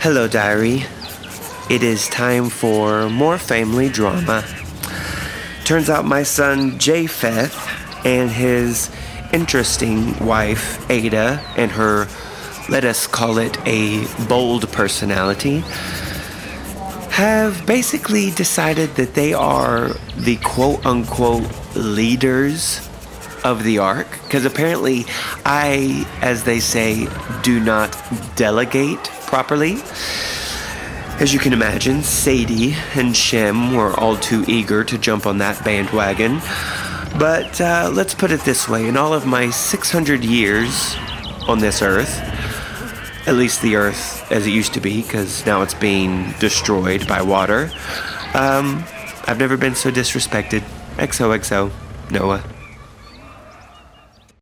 Hello, Diary. It is time for more family drama. Turns out my son Japheth and his interesting wife Ada and her, let us call it a bold personality, have basically decided that they are the quote unquote leaders of the ark. Because apparently, I, as they say, do not delegate properly. As you can imagine, Sedie and Shem were all too eager to jump on that bandwagon. But uh, let's put it this way in all of my 600 years on this earth, at least the earth as it used to be, because now it's being destroyed by water, um, I've never been so disrespected. XOXO, Noah.